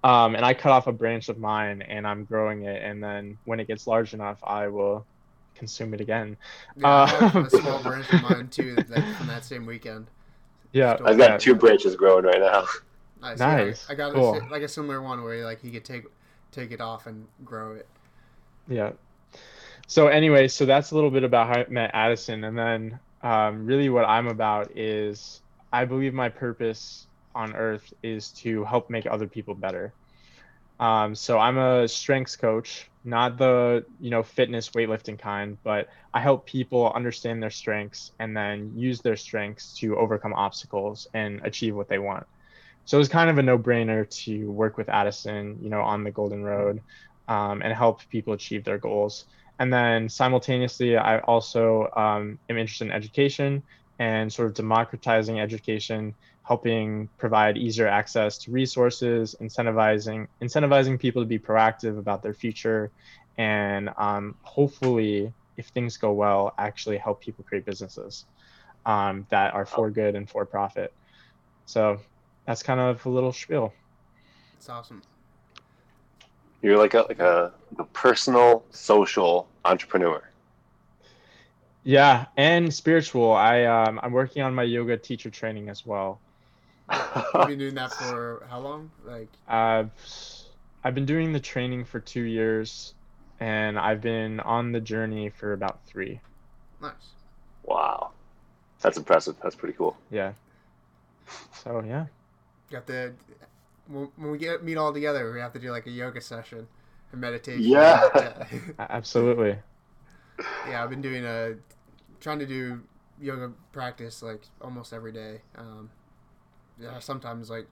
Um, and I cut off a branch of mine and I'm growing it and then when it gets large enough I will consume it again. Yeah, I have Uh, a small branch of mine too that, from that same weekend. Yeah. Still- I've got yeah. two branches growing right now. Nice. Nice. Yeah, I got a Cool. si- like a similar one where like you could take take it off and grow it. Yeah. So anyway, so that's a little bit about how I met Addison, and then um, really what I'm about is I believe my purpose on Earth is to help make other people better. Um, so I'm a strengths coach, not the you know fitness weightlifting kind, but I help people understand their strengths and then use their strengths to overcome obstacles and achieve what they want. So it was kind of a no-brainer to work with Addison, you know, on the GoaldenRoad um, and help people achieve their goals. And then simultaneously, I also um, am interested in education and sort of democratizing education, helping provide easier access to resources, incentivizing incentivizing people to be proactive about their future, and um, hopefully, if things go well, actually help people create businesses um, that are for good and for profit. So that's kind of a little spiel. It's awesome. You're like a like a, a personal social entrepreneur. Yeah, and spiritual. I um, I'm working on my yoga teacher training as well. You've been doing that for how long? Like I've I've been doing the training for two years, and I've been on the journey for about three. nice. wow, that's impressive. That's pretty cool. Yeah. So yeah, You have to when when we get meet all together, we have to do like a yoga session and meditation. Yeah. yeah. absolutely. Yeah, I've been doing a trying to do yoga practice like almost every day. Um, yeah, sometimes like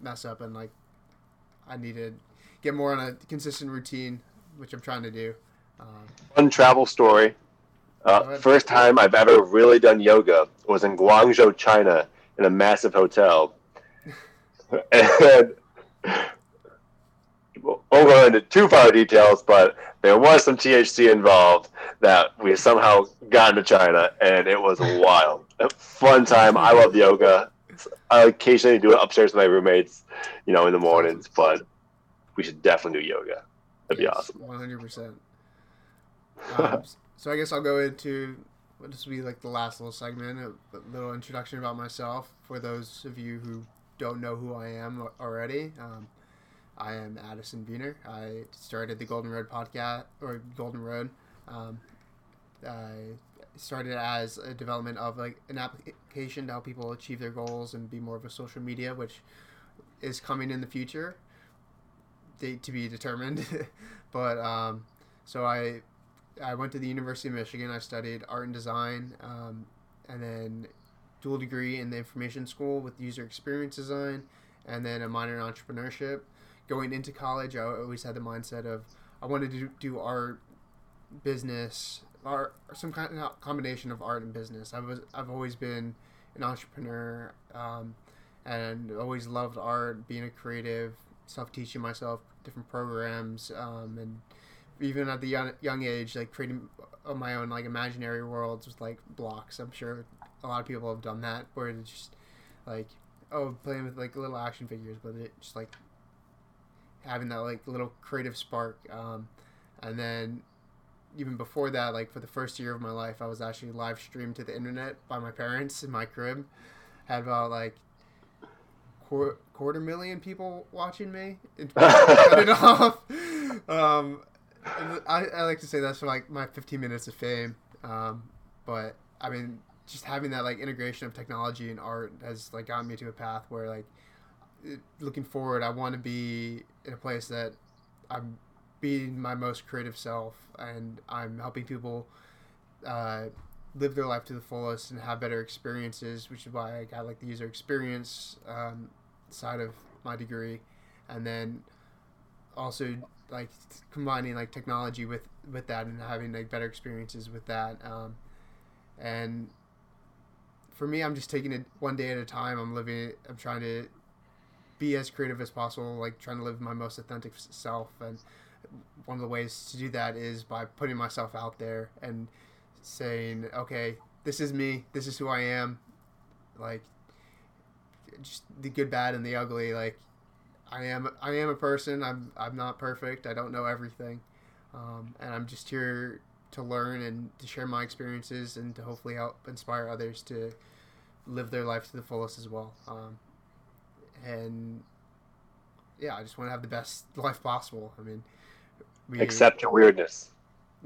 mess up and like I need to get more on a consistent routine, which I'm trying to do. Um, Fun travel story. Uh, first time I've ever really done yoga was in Guangzhou, China, in a massive hotel. and won't go into too far details, but there was some THC involved that we somehow got into China, and it was wild. Fun time. I love yoga. I occasionally do it upstairs with my roommates, you know, in the mornings, but we should definitely do yoga. That'd be awesome. One hundred percent. Um, So I guess I'll go into what this will be like the last little segment, a, a little introduction about myself for those of you who don't know who I am already. Um, I am Addison Viener. I started the GoaldenRoad podcast or GoaldenRoad. Um, I started as a development of like an application to help people achieve their goals and be more of a social media, which is coming in the future. Date to be determined, but um, so I I went to the University of Michigan. I studied art and design, um, and then dual degree in the information school with user experience design, and then a minor in entrepreneurship. Going into college, I always had the mindset of I wanted to do art, business, art, some kind of combination of art and business. I was I've always been an entrepreneur, um, and always loved art, being a creative, self teaching myself different programs, um, and even at the young, young age, like creating my own like imaginary worlds with like blocks. I'm sure a lot of people have done that, where it's just like oh playing with like little action figures, but it just like having that like little creative spark. Um, and then even before that, like for the first year of my life, I was actually live streamed to the internet by my parents in my crib. Had about like quar- quarter million people watching me. It cut it off. Um, and I, I like to say that's for like my 15 minutes of fame. Um, but I mean, just having that like integration of technology and art has like gotten me to a path where like looking forward, I want to be in a place that I'm being my most creative self and I'm helping people uh, live their life to the fullest and have better experiences, which is why I got like the user experience um, side of my degree, and then also like combining like technology with with that and having like better experiences with that. Um, and for me, I'm just taking it one day at a time. I'm living. I'm trying to be as creative as possible, like trying to live my most authentic self. And one of the ways to do that is by putting myself out there and saying, okay, this is me. This is who I am. Like, just the good, bad, and the ugly. Like, I am. I am a person. I'm. I'm not perfect. I don't know everything, um, and I'm just here to learn and to share my experiences and to hopefully help inspire others to live their life to the fullest as well. Um, and yeah, I just want to have the best life possible. I mean, we, accept your weirdness.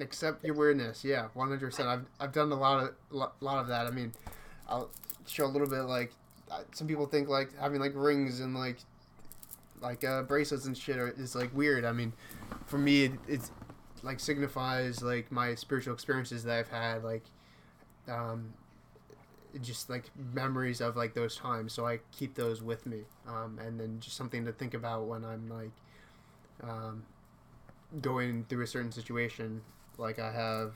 Accept your weirdness. Yeah, one hundred percent. I've I've done a lot of lot of that. I mean, I'll show a little bit like some people think like having like rings and like like uh, bracelets and shit are, is like weird. I mean, for me, it, it's like signifies like my spiritual experiences that I've had. Like, um, just like memories of like those times so i keep those with me um, and then just something to think about when i'm like um, going through a certain situation. Like i have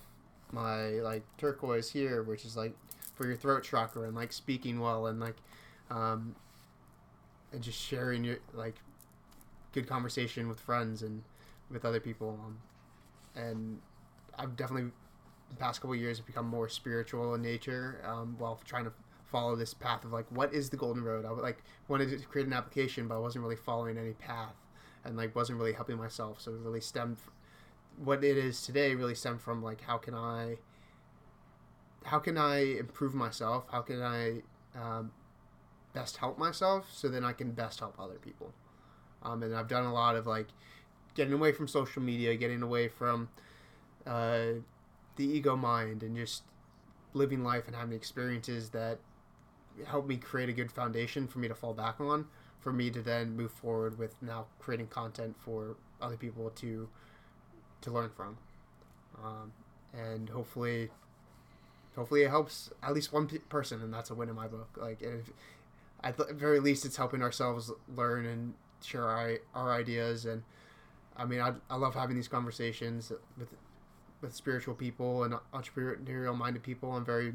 my like turquoise here which is like for your throat chakra and like speaking well and like um, and just sharing your like good conversation with friends and with other people. Um, and i've definitely the past couple years become more spiritual in nature um, while trying to follow this path of like what is the golden road? I like wanted to create an application but i wasn't really following any path and like wasn't really helping myself. So it really stemmed what it is today really stemmed from like how can i how can i improve myself? How can i um, best help myself so then i can best help other people? Um, and i've done a lot of like getting away from social media getting away from uh, the ego mind and just living life and having experiences that help me create a good foundation for me to fall back on for me to then move forward with now creating content for other people to to learn from. Um, and hopefully hopefully it helps at least one person and that's a win in my book. Like if, at the very least it's helping ourselves learn and share our, our ideas. And i mean I, I love having these conversations with with spiritual people and entrepreneurial minded people. I'm very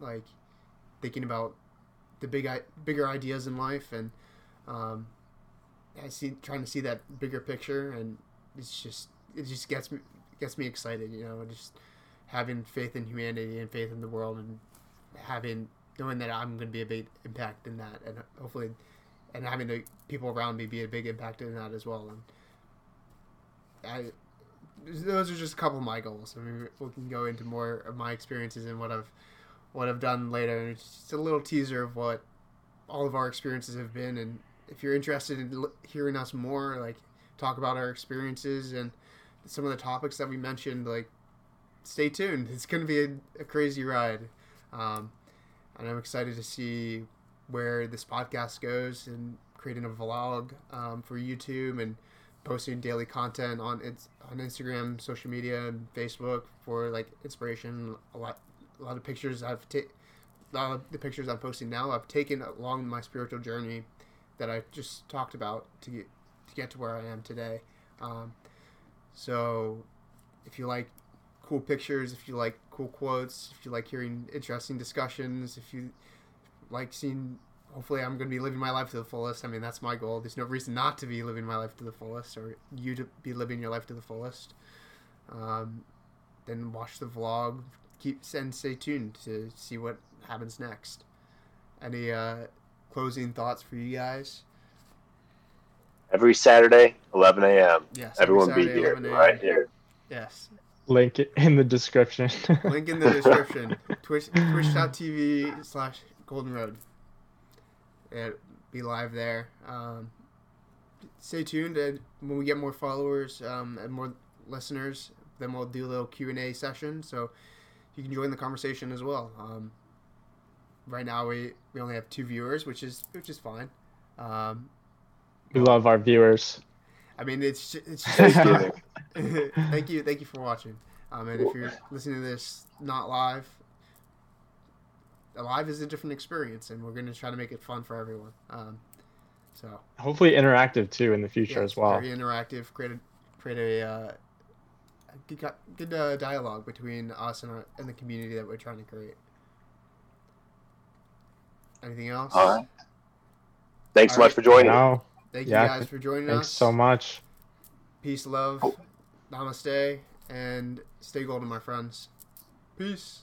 like thinking about the big bigger ideas in life and um, I see trying to see that bigger picture and it's just it just gets me gets me excited. You know, just having faith in humanity and faith in the world and having knowing that I'm going to be a big impact in that and hopefully and having the people around me be a big impact in that as well and I those are just a couple of my goals. I mean, we can go into more of my experiences and what I've what I've done later. And it's just a little teaser of what all of our experiences have been. And if you're interested in hearing us more, like talk about our experiences and some of the topics that we mentioned, like stay tuned. It's going to be a, a crazy ride. Um, and I'm excited to see where this podcast goes and creating a vlog um, for YouTube and posting daily content on it's on Instagram, social media, and Facebook for like inspiration. A lot, a lot of pictures I've taken. A lot of the pictures I'm posting now I've taken along my spiritual journey that I just talked about to get to get to where I am today. Um, so, if you like cool pictures, if you like cool quotes, if you like hearing interesting discussions, if you like seeing hopefully I'm going to be living my life to the fullest. I mean, that's my goal. There's no reason not to be living my life to the fullest, or you to be living your life to the fullest. Um, then watch the vlog. Keep and stay tuned to see what happens next. Any uh, closing thoughts for you guys? Every Saturday, 11 a.m. Yes. Everyone Saturday, be here, right here. Yes. Link in the description. Link in the description. Twitch twitch.tv slash golden road it be live there. Um, stay tuned, and when we get more followers um, and more listeners, then we'll do a little Q and A session, so you can join the conversation as well. Um, right now, we, we only have two viewers, which is which is fine. Um, we love our viewers. I mean, it's it's just thank you, thank you for watching. Um, and if you're listening to this not live, live is a different experience, and we're going to try to make it fun for everyone. Um, So Hopefully interactive too in the future yeah, as well. Very interactive. Create a create a, uh, good, good uh, dialogue between us and, our, and the community that we're trying to create. Anything else? All right. Thanks so All much right. for joining. No, Thank you guys for joining thanks us. so much. Peace, love, Oh. namaste, and stay golden, my friends. Peace.